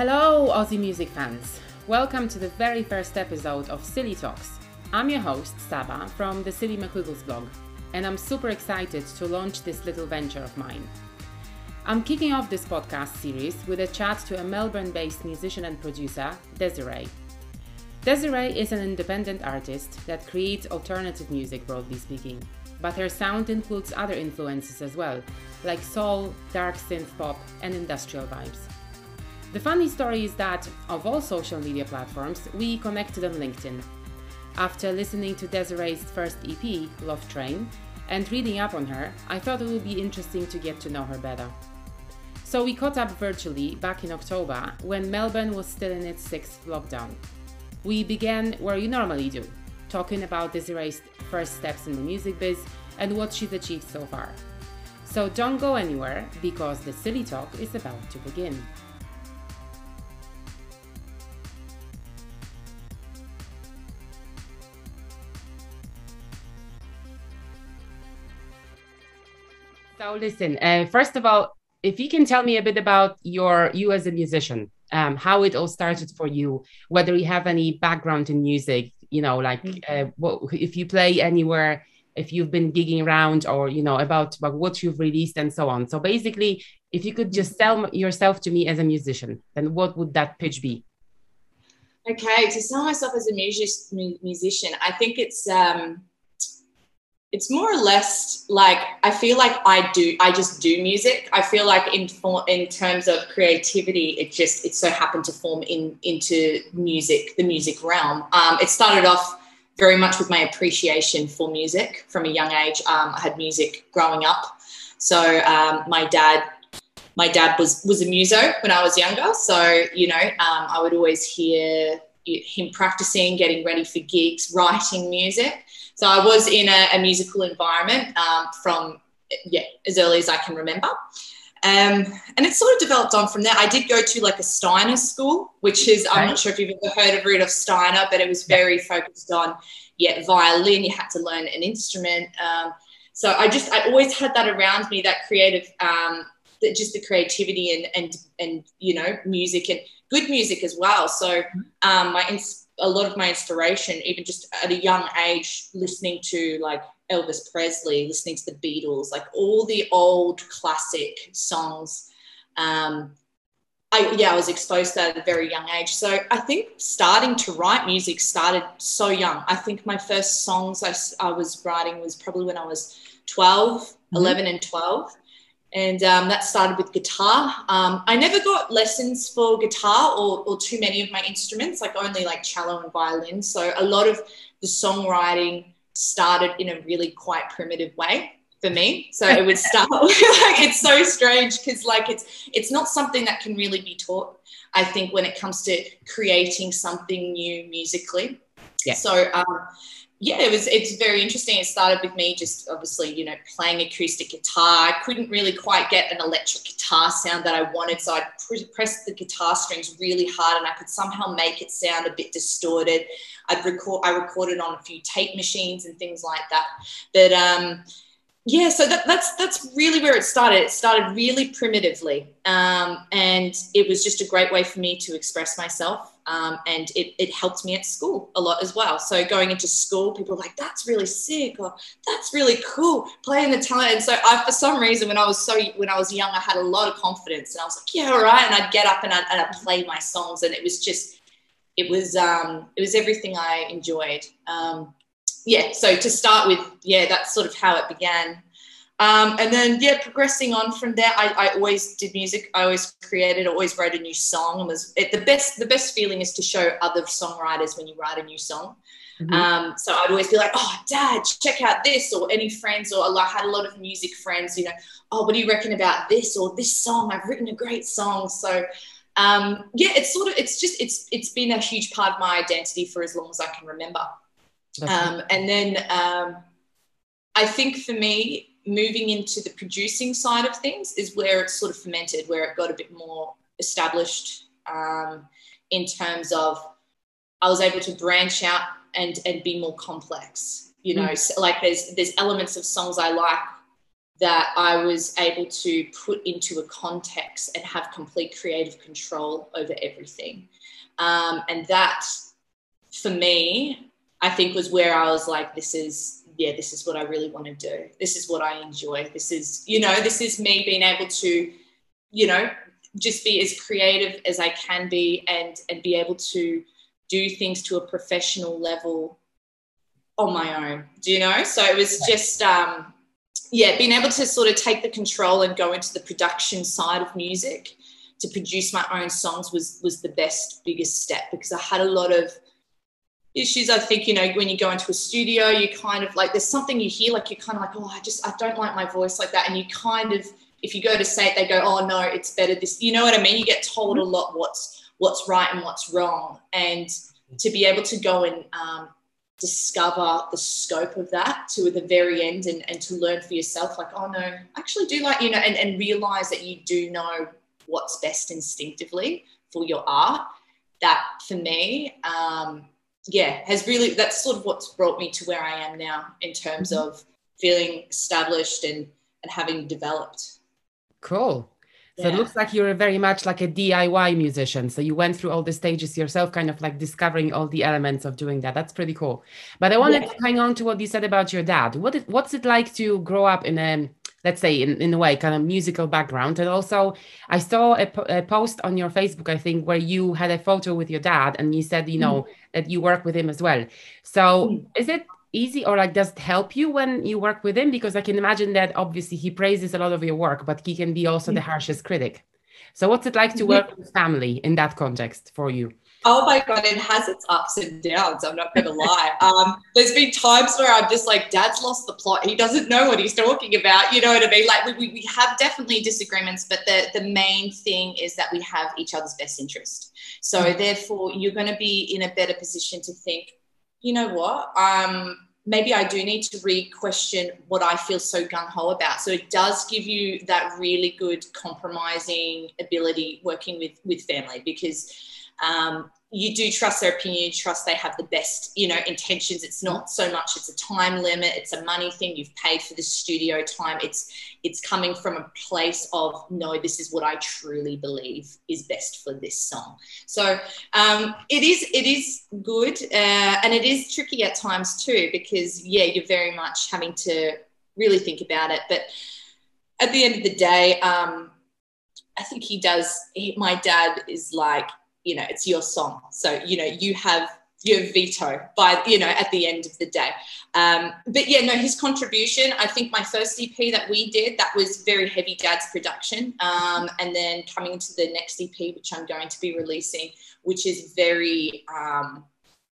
Hello, Aussie music fans. Welcome to the very first episode of Silly Talks. I'm your host, Saba, from the Silly McWiggles blog, and I'm super excited to launch this little venture of mine. I'm kicking off this podcast series with a chat to a Melbourne based musician and producer, Desiree. Desiree is an independent artist that creates alternative music, broadly speaking, but her sound includes other influences as well, like soul, dark synth pop, and industrial vibes. The funny story is that, of all social media platforms, we connected on LinkedIn. After listening to Desiree's first EP, Love Train, and reading up on her, I thought it would be interesting to get to know her better. So we caught up virtually back in October when Melbourne was still in its sixth lockdown. We began where you normally do, talking about Desiree's first steps in the music biz and what she's achieved so far. So don't go anywhere because the silly talk is about to begin. So listen, uh, first of all, if you can tell me a bit about your you as a musician, um, how it all started for you, whether you have any background in music, you know, like mm-hmm. uh, what, if you play anywhere, if you've been gigging around, or you know about, about what you've released and so on. So basically, if you could just sell yourself to me as a musician, then what would that pitch be? Okay, to sell myself as a music, musician, I think it's um, it's more or less like I feel like I do I just do music. I feel like in in terms of creativity, it just it so happened to form in into music, the music realm. Um, it started off very much with my appreciation for music from a young age. Um, I had music growing up, so um, my dad my dad was was a muso when I was younger. So you know um, I would always hear him practicing, getting ready for gigs, writing music. So I was in a, a musical environment um, from yeah as early as I can remember. Um, and it sort of developed on from there. I did go to like a Steiner school, which is. I'm not sure if you've ever heard of Rudolf Steiner, but it was very focused on, yeah, violin. You had to learn an instrument. Um, so I just, I always had that around me, that creative, um, that just the creativity and, and, and, you know, music and good music as well. So um, my, a lot of my inspiration, even just at a young age, listening to like Elvis Presley, listening to the Beatles, like all the old classic songs. Um, I, yeah, I was exposed to that at a very young age. So I think starting to write music started so young. I think my first songs I, I was writing was probably when I was 12, mm-hmm. 11 and 12 and um, that started with guitar. Um, I never got lessons for guitar or, or too many of my instruments, like only like cello and violin. So a lot of the songwriting started in a really quite primitive way for me. So it would start like it's so strange because like it's it's not something that can really be taught. I think when it comes to creating something new musically. Yeah. So um, yeah, it was. It's very interesting. It started with me just obviously, you know, playing acoustic guitar. I couldn't really quite get an electric guitar sound that I wanted, so I pressed the guitar strings really hard, and I could somehow make it sound a bit distorted. I'd record. I recorded on a few tape machines and things like that. But um, yeah, so that, that's that's really where it started. It started really primitively, um, and it was just a great way for me to express myself. Um, and it, it helped me at school a lot as well. So going into school, people were like, "That's really sick," or "That's really cool," playing the talent. And so I, for some reason, when I was so when I was young, I had a lot of confidence, and I was like, "Yeah, all right." And I'd get up and I'd, and I'd play my songs, and it was just, it was um, it was everything I enjoyed. Um, yeah, so to start with, yeah, that's sort of how it began. Um, and then yeah, progressing on from there, I, I, always did music. I always created, always wrote a new song. And was it, the best. The best feeling is to show other songwriters when you write a new song. Mm-hmm. Um, so I'd always be like, "Oh, Dad, check out this," or any friends, or I had a lot of music friends. You know, "Oh, what do you reckon about this or this song? I've written a great song." So um, yeah, it's sort of it's just it's it's been a huge part of my identity for as long as I can remember. Um, and then um, I think for me, moving into the producing side of things is where it sort of fermented, where it got a bit more established um, in terms of I was able to branch out and and be more complex. You know, mm. so like there's there's elements of songs I like that I was able to put into a context and have complete creative control over everything. Um, and that, for me, I think was where I was like, this is, yeah, this is what I really want to do. This is what I enjoy. This is, you know, this is me being able to, you know, just be as creative as I can be and and be able to do things to a professional level on my own. Do you know? So it was just um yeah, being able to sort of take the control and go into the production side of music to produce my own songs was was the best biggest step because I had a lot of issues. I think you know when you go into a studio, you kind of like there's something you hear like you're kind of like oh I just I don't like my voice like that, and you kind of if you go to say it, they go oh no it's better this. You know what I mean? You get told a lot what's what's right and what's wrong, and to be able to go and um, discover the scope of that to the very end and, and to learn for yourself like oh no I actually do like you know and, and realize that you do know what's best instinctively for your art that for me um, yeah has really that's sort of what's brought me to where i am now in terms mm-hmm. of feeling established and and having developed cool so yeah. it looks like you're very much like a DIY musician. So you went through all the stages yourself, kind of like discovering all the elements of doing that. That's pretty cool. But I wanted yeah. to hang on to what you said about your dad. What is, what's it like to grow up in a let's say in, in a way kind of musical background. And also i saw a, a, post on your facebook i think where you had a photo with your dad and you said you know mm. that you work with him as well. So mm. is it easy or like does it help you when you work with him? Because i can imagine that obviously he praises a lot of your work but he can be also the harshest critic. So what's it like to work with family in that context for you oh my god it has its ups and downs i'm not gonna lie um, there's been times where i'm just like dad's lost the plot he doesn't know what he's talking about you know what i mean like we, we have definitely disagreements but the, the main thing is that we have each other's best interest so mm. therefore you're going to be in a better position to think you know what? Um, maybe I do need to re-question what I feel so gung-ho about. So it does give you that really good compromising ability working with with family because um, you do trust their opinion, you trust they have the best, you know, intentions. It's not so much it's a time limit, it's a money thing. You've paid for the studio time. It's it's coming from a place of no, this is what I truly believe is best for this song. So um, it is it is good, uh, and it is tricky at times too because yeah, you're very much having to really think about it. But at the end of the day, um, I think he does. He, my dad is like you know it's your song. So you know you have your veto by you know at the end of the day. Um, but yeah no his contribution i think my first ep that we did that was very heavy dad's production. Um, and then coming to the next ep which i'm going to be releasing which is very um,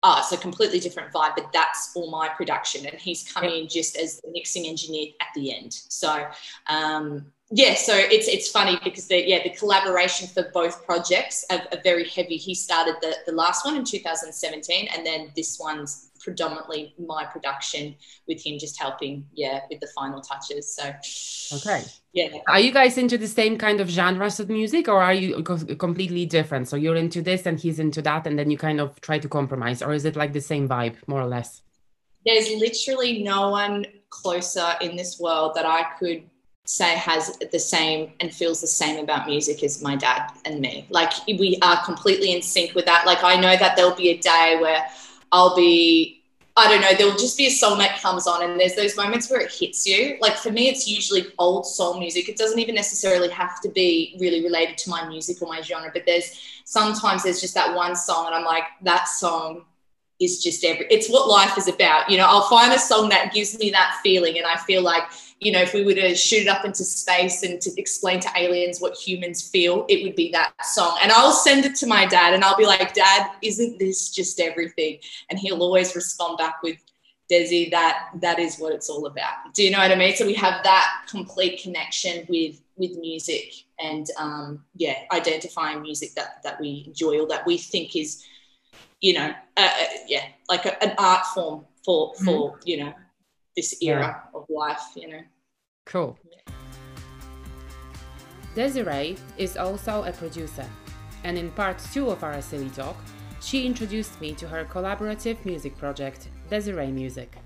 oh, it's a completely different vibe but that's all my production. And he's coming in just as the mixing engineer at the end. So um, yeah, so it's it's funny because the yeah the collaboration for both projects are, are, very heavy. He started the the last one in 2017, and then this one's predominantly my production with him just helping yeah with the final touches. So okay, yeah. Are you guys into the same kind of genres of music, or are you completely different? So you're into this and he's into that, and then you kind of try to compromise, or is it like the same vibe more or less? There's literally no one closer in this world that I could say has the same and feels the same about music as my dad and me. Like we are completely in sync with that. Like I know that there'll be a day where I'll be I don't know, there'll just be a song that comes on and there's those moments where it hits you. Like for me, it's usually old soul music. It doesn't even necessarily have to be really related to my music or my genre, but there's sometimes there's just that one song and I'm like, that song is just every, it's what life is about. You know, I'll find a song that gives me that feeling and I feel like you know, if we were to shoot it up into space and to explain to aliens what humans feel, it would be that song. And I'll send it to my dad and I'll be like, Dad, isn't this just everything? And he'll always respond back with, Desi, that that is what it's all about. Do you know what I mean? So we have that complete connection with with music and um, yeah, identifying music that that we enjoy or that we think is, you know, uh, uh yeah, like a, an art form for for mm-hmm. you know this era yeah. of life, you know. Cool. Desiree is also a producer, and in part two of our Silly Talk, she introduced me to her collaborative music project, DZirè Music.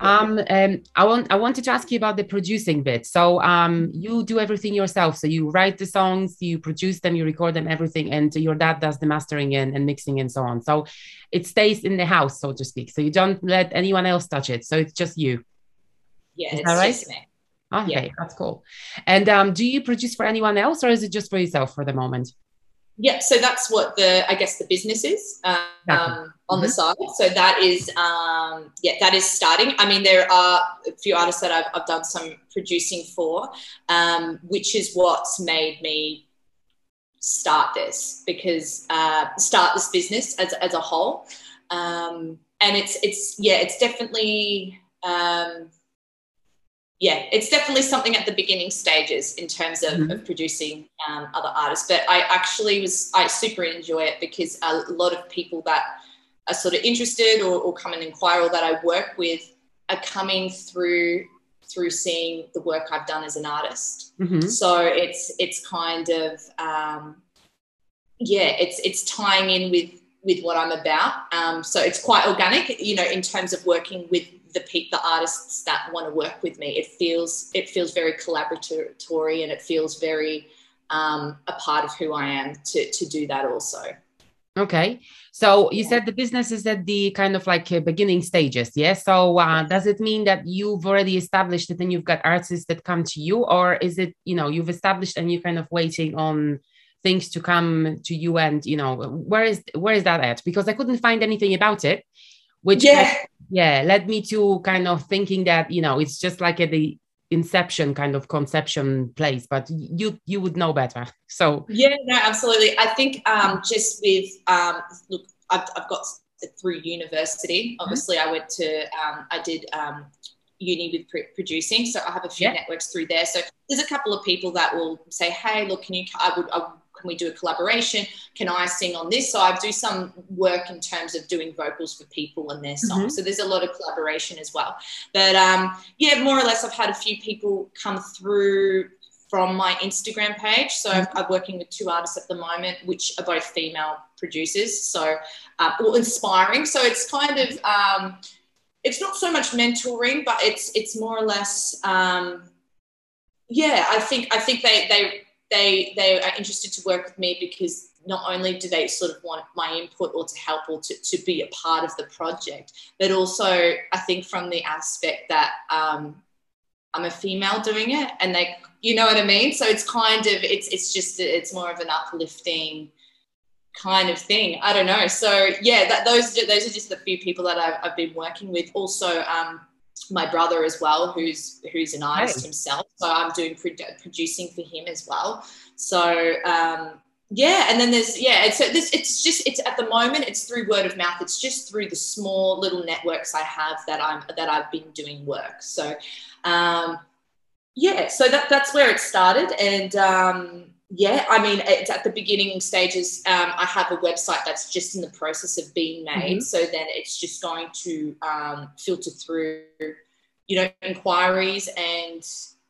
Um, um, I want I wanted to ask you about the producing bit. So um, you do everything yourself. So you write the songs, you produce them, you record them, everything, and your dad does the mastering and, and mixing and so on. So it stays in the house, so to speak. So you don't let anyone else touch it. So it's just you. Yeah, is that right? Okay, yeah. that's cool. And um, do you produce for anyone else, or is it just for yourself for the moment? Yeah so that's what the i guess the business is um, on mm-hmm. the side. So that is um, yeah that is starting. I mean there are a few artists that i've, I've done some producing for um, which is what's made me start this because uh, start this business as, as a whole. Um, and it's it's yeah it's definitely um, yeah, it's definitely something at the beginning stages in terms of, mm-hmm. of producing um, other artists. But I actually was, I super enjoy it because a lot of people that are sort of interested or, or come and inquire or that I work with are coming through through seeing the work I've done as an artist. Mm-hmm. So it's it's kind of um, yeah, it's it's tying in with with what I'm about. Um, so it's quite organic, you know, in terms of working with the the artists that want to work with me. It feels it feels very collaboratory and it feels very um, a part of who I am to to do that also. Okay, so you yeah. said the business is at the kind of like uh, beginning stages, yeah. So uh, does it mean that you've already established it and you've got artists that come to you, or is it you know you've established and you're kind of waiting on things to come to you and you know where is where is that at because i couldn't find anything about it which yeah yeah led me to kind of thinking that you know it's just like a the inception kind of conception place but you you would know better so yeah no absolutely i think um just with um look i've, I've got through university mm-hmm. obviously mm-hmm. i went to um i did um uni with pr- producing so i have a few yeah. networks through there so there's a couple of people that will say hey look can you i would i can we do a collaboration? Can I sing on this? So I do some work in terms of doing vocals for people and their songs. Mm-hmm. So there's a lot of collaboration as well. But um, yeah, more or less, I've had a few people come through from my Instagram page. So mm-hmm. I'm working with two artists at the moment, which are both female producers. So, uh, well, inspiring. So it's kind of, um, it's not so much mentoring, but it's it's more or less, um, yeah. I think I think they they they they are interested to work with me because not only do they sort of want my input or to help or to, to be a part of the project, but also I think from the aspect that um, I'm a female doing it, and they, you know what I mean. So it's kind of it's it's just it's more of an uplifting kind of thing. I don't know. So yeah, that, those those are just the few people that I've, I've been working with. Also, um, my brother as well, who's who's an artist hey. himself. So I'm doing pro- producing for him as well. So um, yeah, and then there's yeah, so this it's just it's at the moment it's through word of mouth. It's just through the small little networks I have that I'm that I've been doing work. So um, yeah, so that that's where it started, and um, yeah, I mean, it's at the beginning stages. Um, I have a website that's just in the process of being made. Mm-hmm. So then it's just going to um, filter through, you know, inquiries. And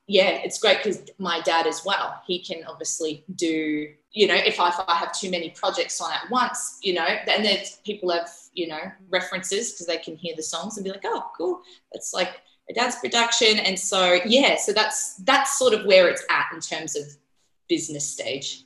yeah, it's great because my dad as well, he can obviously do, you know, if I, if I have too many projects on at once, you know, and then people have, you know, references because they can hear the songs and be like, oh, cool. It's like a dad's production. And so, yeah, so that's, that's sort of where it's at in terms of business stage.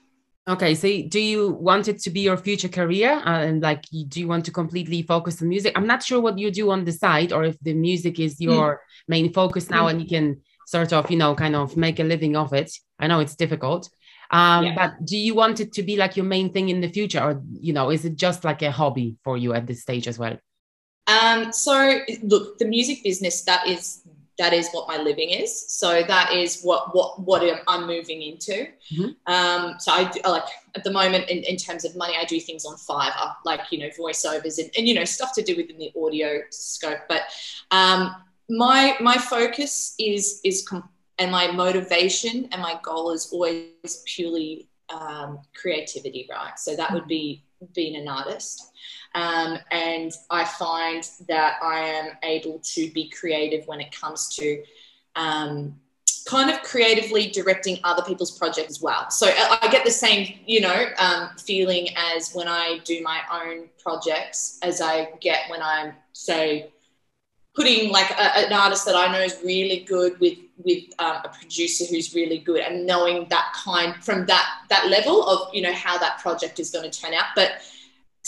Okay, so do you want it to be your future career, uh, and like, do you want to completely focus on music? I'm not sure what you do on the side, or if the music is hmm. your mm. main focus now, mm. and you can sort of, you know, kind of make a living of it. I know it's difficult, um, yeah. but do you want it to be like your main thing in the future, or you know, is it just like a hobby for you at this stage as well? Um, so look, the music business that is that is what my living is. So that is what what what I'm moving into. Mm-hmm. Um, so I do, like at the moment in, in terms of money, I do things on Fiverr, like you know voiceovers and, and you know stuff to do within the audio scope. But um, my my focus is is com- and my motivation and my goal is always purely um, creativity, right? So that would be being an artist. Um, and I find that I am able to be creative when it comes to um, kind of creatively directing other people's projects as well. So I get the same, you know, um, feeling as when I do my own projects as I get when I'm, say, putting like a, an artist that I know is really good with with um, a producer who's really good and knowing that kind from that that level of you know how that project is going to turn out. But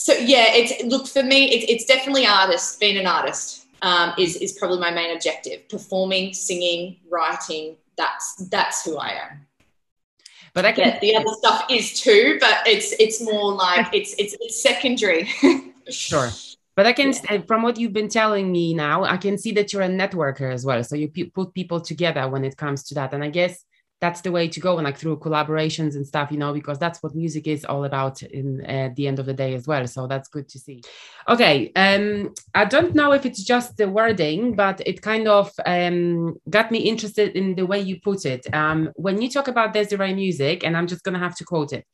so yeah, it's look for me, it, it's definitely artist. Being an artist um, is is probably my main objective. Performing, singing, writing. That's that's who I am. But I can yeah, the other stuff is too, but it's it's more like it's it's, it's secondary. sure. But I can, yeah. from what you've been telling me now, I can see that you're a networker as well. So you put people together when it comes to that. And I guess that's the way to go and like through collaborations and stuff you know because that's what music is all about in at the end of the day as well so that's good to see. Okay um i don't know if it's just the wording but it kind of um got me interested in the way you put it. Um when you talk about DZirè music and i'm just gonna have to quote it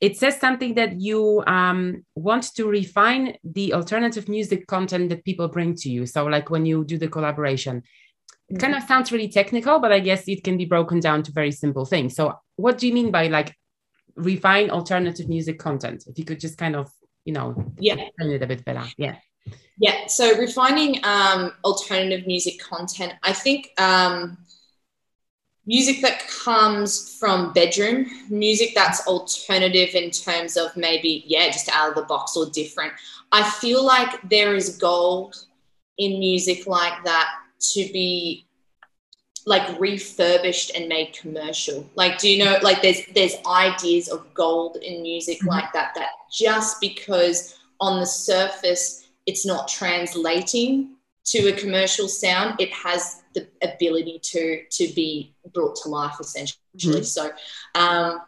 it says something that you um, want to refine the alternative music content that people bring to you. So like when you do the collaboration it kind of sounds really technical, but I guess it can be broken down to very simple things. So, what do you mean by like refine alternative music content? If you could just kind of, you know, yeah, explain it a bit better. Yeah. Yeah. So, refining um, alternative music content, I think um, music that comes from bedroom, music that's alternative in terms of maybe, yeah, just out of the box or different. I feel like there is gold in music like that to be like refurbished and made commercial like do you know like there's there's ideas of gold in music mm-hmm. like that that just because on the surface it's not translating to a commercial sound it has the ability to to be brought to life essentially mm-hmm. so um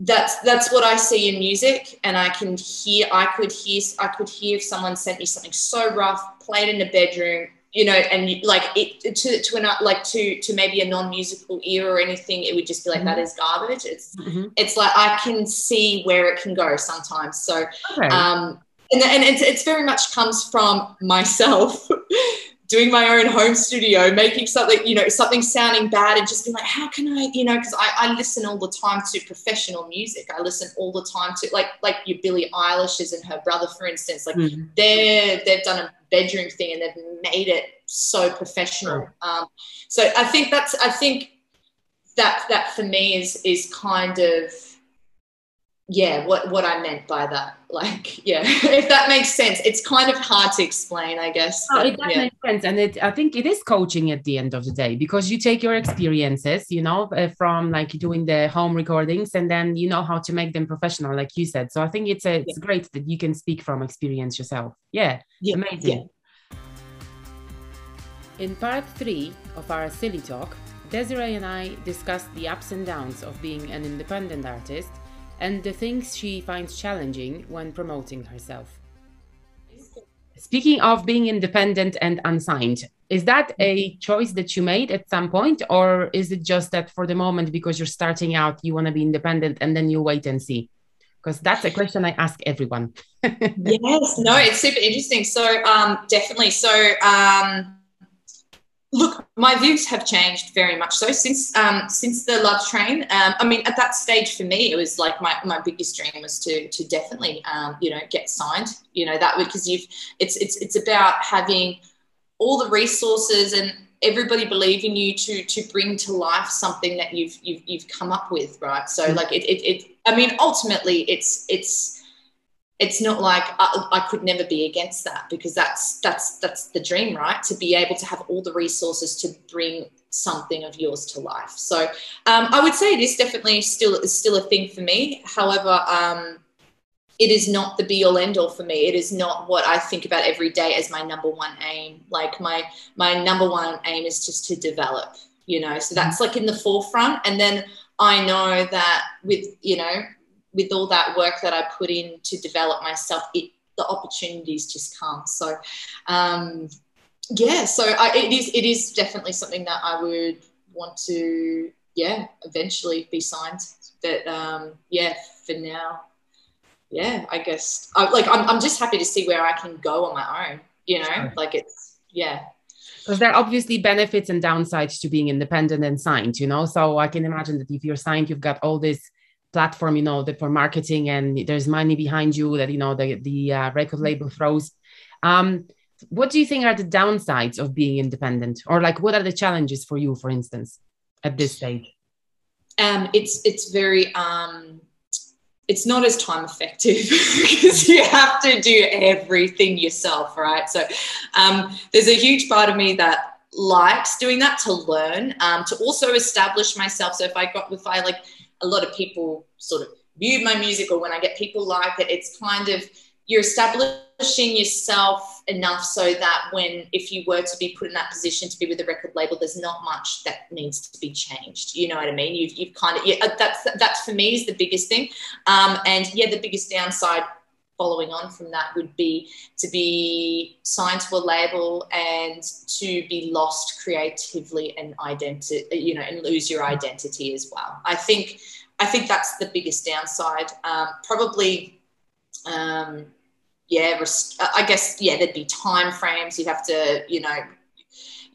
that's that's what I see in music, and I can hear. I could hear. I could hear if someone sent me something so rough, played in a bedroom, you know, and like it to to an like to to maybe a non-musical ear or anything, it would just be like mm-hmm. that is garbage. It's mm-hmm. it's like I can see where it can go sometimes. So okay. um and and it's it's very much comes from myself doing my own home studio, making something, you know, something sounding bad and just being like, how can I, you know, because I, I listen all the time to professional music. I listen all the time to like like your Billie Eilish's and her brother, for instance. Like mm-hmm. they're they've done a bedroom thing and they've made it so professional. Um, so I think that's I think that that for me is is kind of yeah what what i meant by that like yeah if that makes sense it's kind of hard to explain i guess oh, but, it does yeah. make sense and it i think it is coaching at the end of the day because you take your experiences you know uh, from like doing the home recordings and then you know how to make them professional like you said so i think it's a, it's yeah. great that you can speak from experience yourself yeah, yeah. amazing in part three of our silly talk desiree and i discussed the ups and downs of being an independent artist and the things she finds challenging when promoting herself. Speaking of being independent and unsigned, is that a choice that you made at some point, or is it just that for the moment, because you're starting out, you want to be independent and then you wait and see? Because that's a question I ask everyone. yes, no, it's super interesting. So, um, definitely. So, um, Look, my views have changed very much so since um, since the Love Train. Um, I mean, at that stage for me, it was like my, my biggest dream was to to definitely um, you know get signed. You know that because you've it's it's it's about having all the resources and everybody believe in you to to bring to life something that you've you've you've come up with, right? So mm-hmm. like it, it it I mean ultimately it's it's it's not like I, I, could never be against that because that's that's that's the dream right? To be able to have all the resources to bring something of yours to life. So um, i would say it is definitely still is still a thing for me. However um, it is not the be all end all for me. It is not what i think about every day as my number one aim. Like my my number one aim is just to develop you know? So that's like in the forefront. And then i know that with you know with all that work that I put in to develop myself, it the opportunities just come. So, um, yeah, so I, it is it is definitely something that I would want to yeah eventually be signed. But um, yeah, for now, yeah, I guess I, like I'm I'm just happy to see where I can go on my own. You know, like it's yeah because there are obviously benefits and downsides to being independent and signed you know so i can imagine that if you're signed you've got all this platform, you know, that for marketing and there's money behind you that, you know, the, the uh, record label throws. Um, what do you think are the downsides of being independent or like what are the challenges for you for instance at this stage um, it's it's very um, it's not as time effective because you have to do everything yourself, right? So um, there's a huge part of me that likes doing that to learn, um, to also establish myself. So if I got if I like a lot of people sort of view my music or when I get people like it, it's kind of you're establishing yourself enough so that when if you were to be put in that position to be with a record label there's not much that needs to be changed. You know what i mean? You've, you've kind of yeah, uh, that's that's for me is the biggest thing. Um, and yeah the biggest downside following on from that would be to be signed to a label and to be lost creatively and identity you know and lose your identity as well i think i think that's the biggest downside um, probably um, yeah, I guess yeah, there'd be time frames. You'd have to, you know,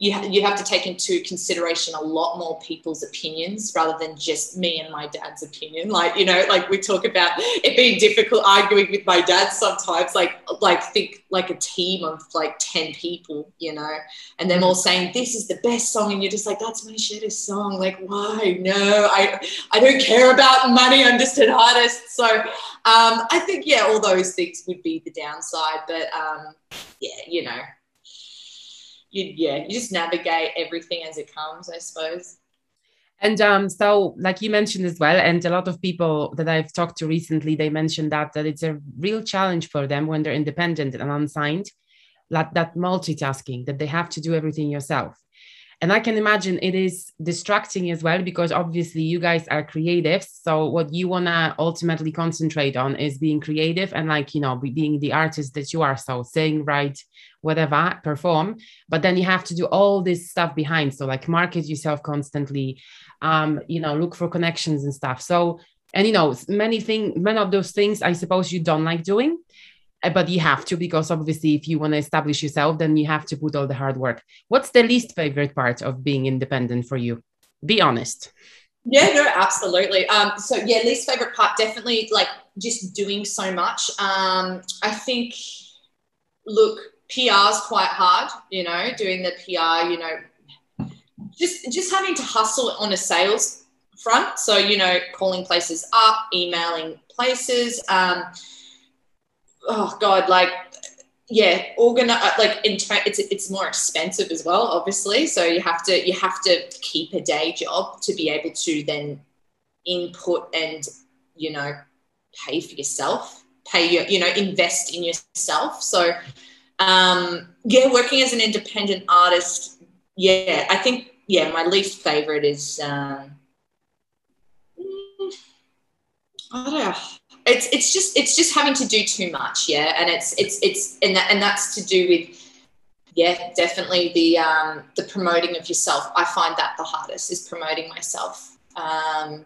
you you have to take into consideration a lot more people's opinions rather than just me and my dad's opinion. Like you know, like we talk about it being difficult arguing with my dad sometimes. Like like think like a team of like ten people, you know, and them all saying this is the best song, and you're just like that's my shittest song. Like why? No, I I don't care about money. I'm just an artist. So um, I think yeah, all those things would be the downside, but um, yeah, you know you yeah you just navigate everything as it comes i suppose and um, so, like you mentioned as well, and a lot of people that I've talked to recently, they mentioned that that it's a real challenge for them when they're independent and unsigned, like that multitasking, that they have to do everything yourself. And I can imagine it is distracting as well because obviously you guys are creatives. So what you wanna ultimately concentrate on is being creative and like you know being the artist that you are. So sing, write, whatever, perform. But then you have to do all this stuff behind. So like market yourself constantly, um, you know, look for connections and stuff. So, and you know, many things, many of those things I suppose you don't like doing, but you have to because obviously if you want to establish yourself, then you have to put all the hard work. What's the least favorite part of being independent for you? Be honest. Yeah, no, absolutely. Um, so yeah, least favorite part, definitely like just doing so much. Um, I think, look, PR is quite hard, you know, doing the PR, you know, just just having to hustle on a sales front. So, you know, calling places up, emailing places. Um, oh God, like yeah, organize like in it's it's more expensive as well, obviously. So you have to you have to keep a day job to be able to then input and you know pay for yourself, pay your you know invest in yourself. So um, yeah, working as an independent artist, yeah, I think, yeah, my least favorite is, um, I don't know. It's, it's just it's just having to do too much yeah and it's it's it's and that, and that's to do with yeah definitely the um the promoting of yourself i find that the hardest is promoting myself um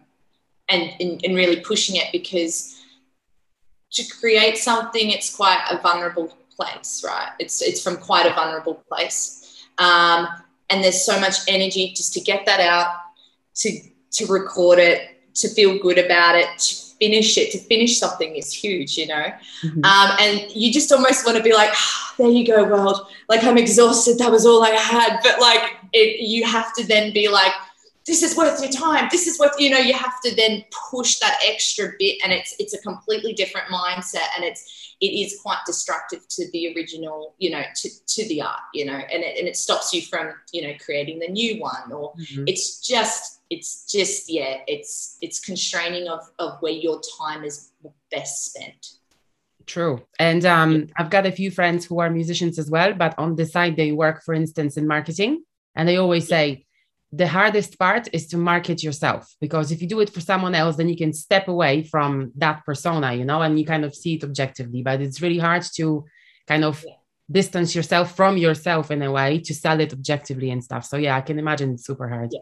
and and, and really pushing it because to create something it's quite a vulnerable place, right? It's it's from quite a vulnerable place, um, and there's so much energy just to get that out, to to record it, to feel good about it, to finish it. To finish something is huge, you know. Mm-hmm. Um, and you just almost want to be like, oh, there you go, world. Like I'm exhausted. That was all I had. But like it, you have to then be like this is worth your time this is worth you know you have to then push that extra bit and it's it's a completely different mindset and it's it is quite destructive to the original, you know, to, to the art, you know, and it, and it stops you from, you know, creating the new one or mm-hmm. it's just, it's just, yeah, it's, it's constraining of, of where your time is best spent. True. And um, I've got a few friends who are musicians as well, but on the side, they work, for instance, in marketing. And they always say, the hardest part is to market yourself because if you do it for someone else then you can step away from that persona you know and you kind of see it objectively but it's really hard to kind of yeah. distance yourself from yourself in a way to sell it objectively and stuff so yeah i can imagine it's super hard yeah.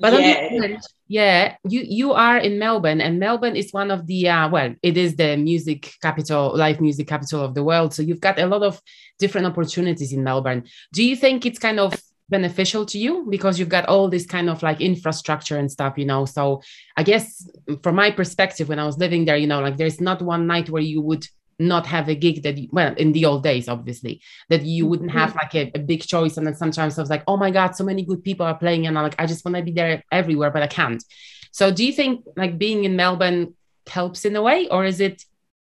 But yeah. Hand, yeah, you you are in Melbourne, and Melbourne is one of the uh, well, it is the music capital, live music capital of the world. So you've got a lot of different opportunities in Melbourne. Do you think it's kind of beneficial to you because you've got all this kind of like infrastructure and stuff you know? So i guess from my perspective when i was living there you know like there's not one night where you would not have a gig that you, well in the old days obviously that you wouldn't have mm-hmm. like a, a, big choice. And then sometimes i was like oh my god so many good people are playing and i'm like i just want to be there everywhere but i can't. So do you think like being in melbourne helps in a way or is it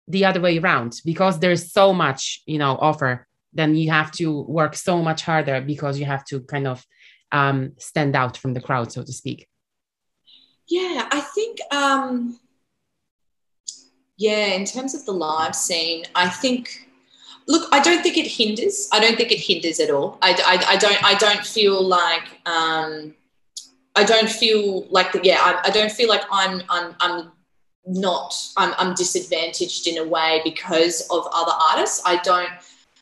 the other way around? Because there's so much you know offer then you have to work so much harder because you have to kind of um, stand out from the crowd so to speak yeah i think um yeah, in terms of the live scene, I think. Look, I don't think it hinders. I don't think it hinders at all. I, I, I don't. I don't feel like. Um, I don't feel like yeah. I, I don't feel like I'm. I'm. I'm not. I'm, I'm disadvantaged in a way because of other artists. I don't.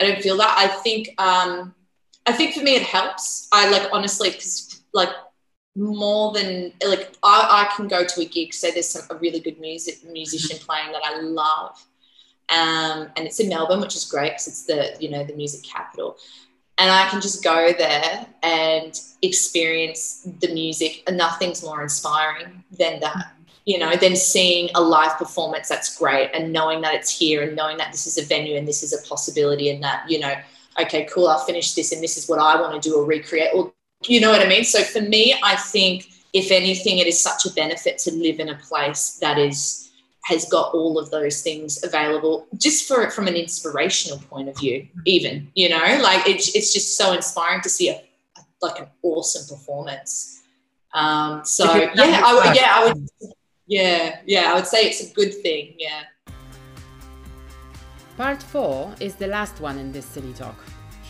I don't feel that. I think. Um, I think for me it helps. I like honestly because like more than like I, I can go to a gig say there's some, a really good music musician playing that I love um, and it's in Melbourne which is great because it's the you know the music capital and I can just go there and experience the music and nothing's more inspiring than that you know then seeing a live performance that's great and knowing that it's here and knowing that this is a venue and this is a possibility and that you know okay cool I'll finish this and this is what I want to do or recreate or you know what I mean? So for me, I think if anything, it is such a benefit to live in a place that is has got all of those things available just for it from an inspirational point of view even you know like it's, it's just so inspiring to see a, a like an awesome performance um so yeah I, yeah I would yeah yeah I would say it's a good thing yeah part four is the last one in this Silly Talk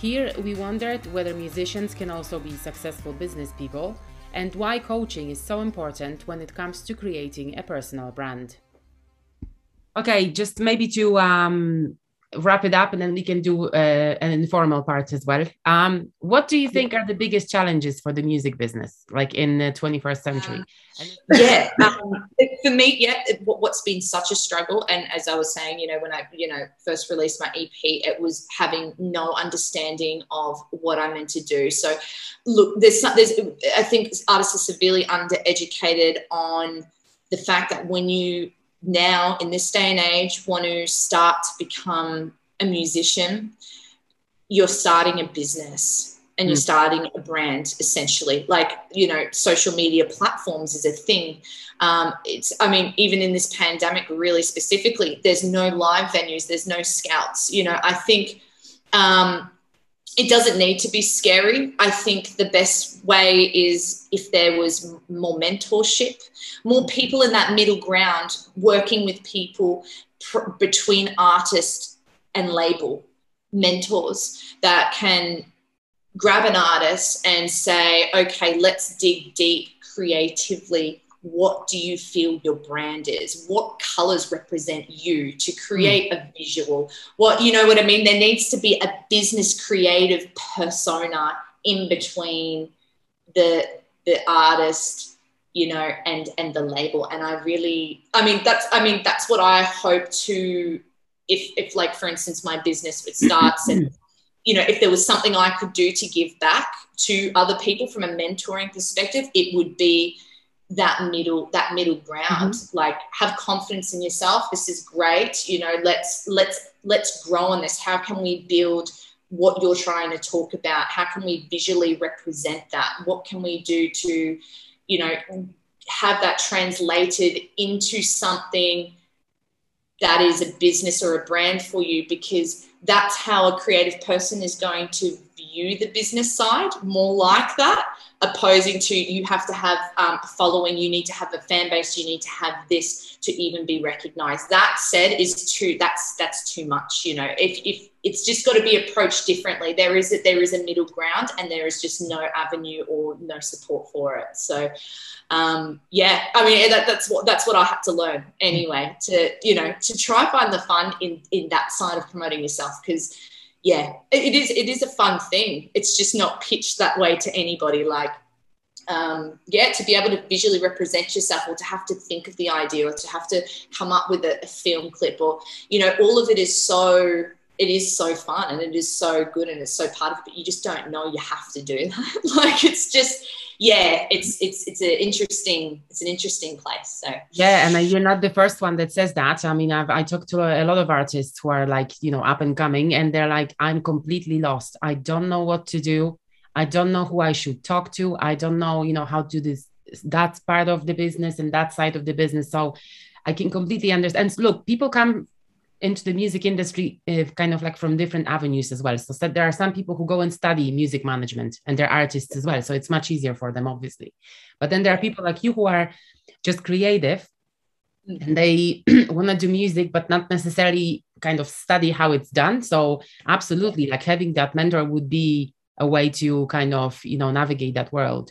here, we wondered whether musicians can also be successful business people and why coaching is so important when it comes to creating a personal brand. Okay, just maybe to um, wrap it up and then we can do uh, an informal part as well. Um, what do you think are the biggest challenges for the music business, like in the 21st century? yeah, um, for me, yeah, what's been such a struggle, and as I was saying, you know, when I, you know, first released my EP, it was having no understanding of what I meant to do. So, look, there's, there's, I think artists are severely undereducated on the fact that when you now in this day and age want to start to become a musician, you're starting a business and you're mm. starting a brand essentially. Like, you know, social media platforms is a thing. Um, it's, I mean, even in this pandemic, really specifically, there's no live venues, there's no scouts. You know, I think um, it doesn't need to be scary. I think the best way is if there was more mentorship, more people in that middle ground working with people pr- between artist and label, mentors that can grab an artist and say, okay, let's dig deep creatively what do you feel your brand is? What colors represent you to create mm. a visual? What you know what i mean? There needs to be a business creative persona in between the the artist you know and and the label. And i really i mean that's i mean that's what i hope to if if like for instance my business would starts and you know if there was something i could do to give back to other people from a mentoring perspective it would be that middle that middle ground. Mm-hmm. like have confidence in yourself. This is great. You know let's let's let's grow on this. How can we build what you're trying to talk about? How can we visually represent that? What can we do to you know have that translated into something that is a business or a brand for you? Because that's how a creative person is going to view the business side more like that opposing to you have to have um, a following you need to have a fan base you need to have this to even be recognized. That said is too that's that's too much you know. If, if it's just got to be approached differently. There is a, there is a middle ground and there is just no avenue or no support for it. So um, yeah i mean that, that's what that's what i had to learn anyway to you know to try find the fun in in that side of promoting yourself because yeah, it is. It is a fun thing. It's just not pitched that way to anybody. Like, um, yeah, to be able to visually represent yourself, or to have to think of the idea, or to have to come up with a, a film clip, or you know, all of it is so it is so fun and it is so good and it's so part of it, but you just don't know you have to do that. like it's just yeah, it's it's it's an interesting it's an interesting place. So yeah, and uh, you're not the first one that says that. I mean, I've I talked to a, a lot of artists who are like you know up and coming, and they're like, I'm completely lost. I don't know what to do. I don't know who I should talk to. I don't know, you know, how to do this that part of the business and that side of the business. So I can completely understand. And look, people come into the music industry uh, kind of like from different avenues as well. So there are some people who go and study music management and they're artists as well. So it's much easier for them, obviously. But then there are people like you who are just creative and they want to do music, but not necessarily kind of study how it's done. So absolutely, like having that mentor would be a way to kind of, you know, navigate that world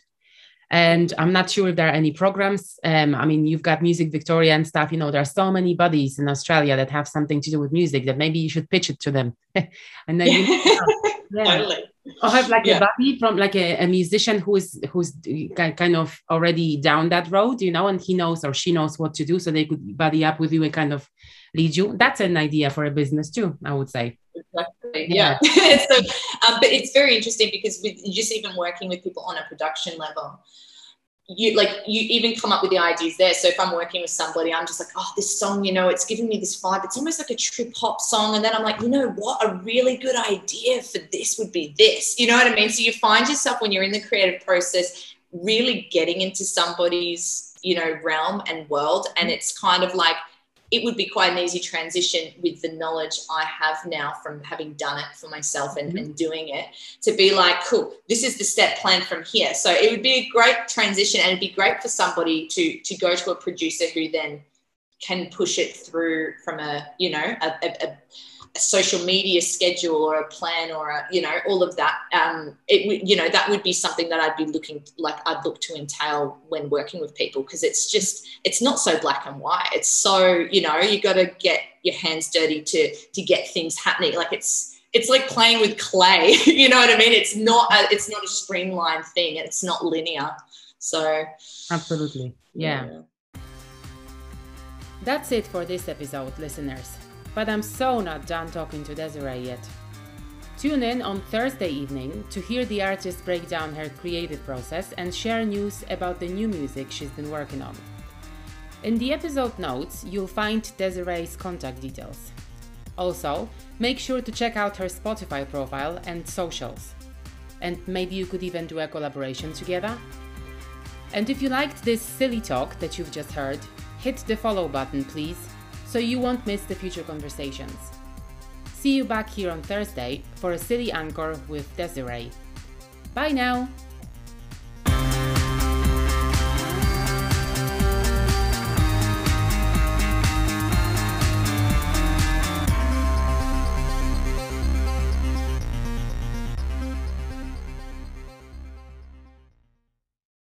and i'm not sure if there are any programs um, i mean you've got music victoria and stuff you know there are so many bodies in australia that have something to do with music that maybe you should pitch it to them and then you yeah. totally. or have like yeah. a buddy from like a, a, musician who is who's kind of already down that road you know and he knows or she knows what to do so they could buddy up with you and kind of lead you that's an idea for a business too i would say exactly yeah, yeah. so um, but it's very interesting because with just even working with people on a production level you like you even come up with the ideas there. So if i'm working with somebody i'm just like oh this song you know it's giving me this vibe. It's almost like a trip hop song. And then i'm like you know what? A really good idea for this would be this. You know what i mean? So you find yourself when you're in the creative process really getting into somebody's you know realm and world and it's kind of like it would be quite an easy transition with the knowledge I have now from having done it for myself and, mm-hmm. and doing it to be like, cool, this is the step plan from here. So it would be a great transition and it'd be great for somebody to to go to a producer who then can push it through from a, you know, a, a, a a social media schedule or a plan or a you know all of that um it you know that would be something that i'd be looking like i'd look to entail when working with people because it's just it's not so black and white it's so you know you got to get your hands dirty to to get things happening like it's it's like playing with clay you know what i mean it's not a, it's not a streamlined thing it's not linear so absolutely yeah. yeah. That's it for this episode, listeners. But I'm so not done talking to Desiree yet. Tune in on Thursday evening to hear the artist break down her creative process and share news about the new music she's been working on. In the episode notes, you'll find Desiree's contact details. Also, make sure to check out her Spotify profile and socials. And maybe you could even do a collaboration together. And if you liked this silly talk that you've just heard, hit the follow button, please so you won't miss the future conversations. See you back here on Thursday for a Silly Encore with Desiree. Bye now!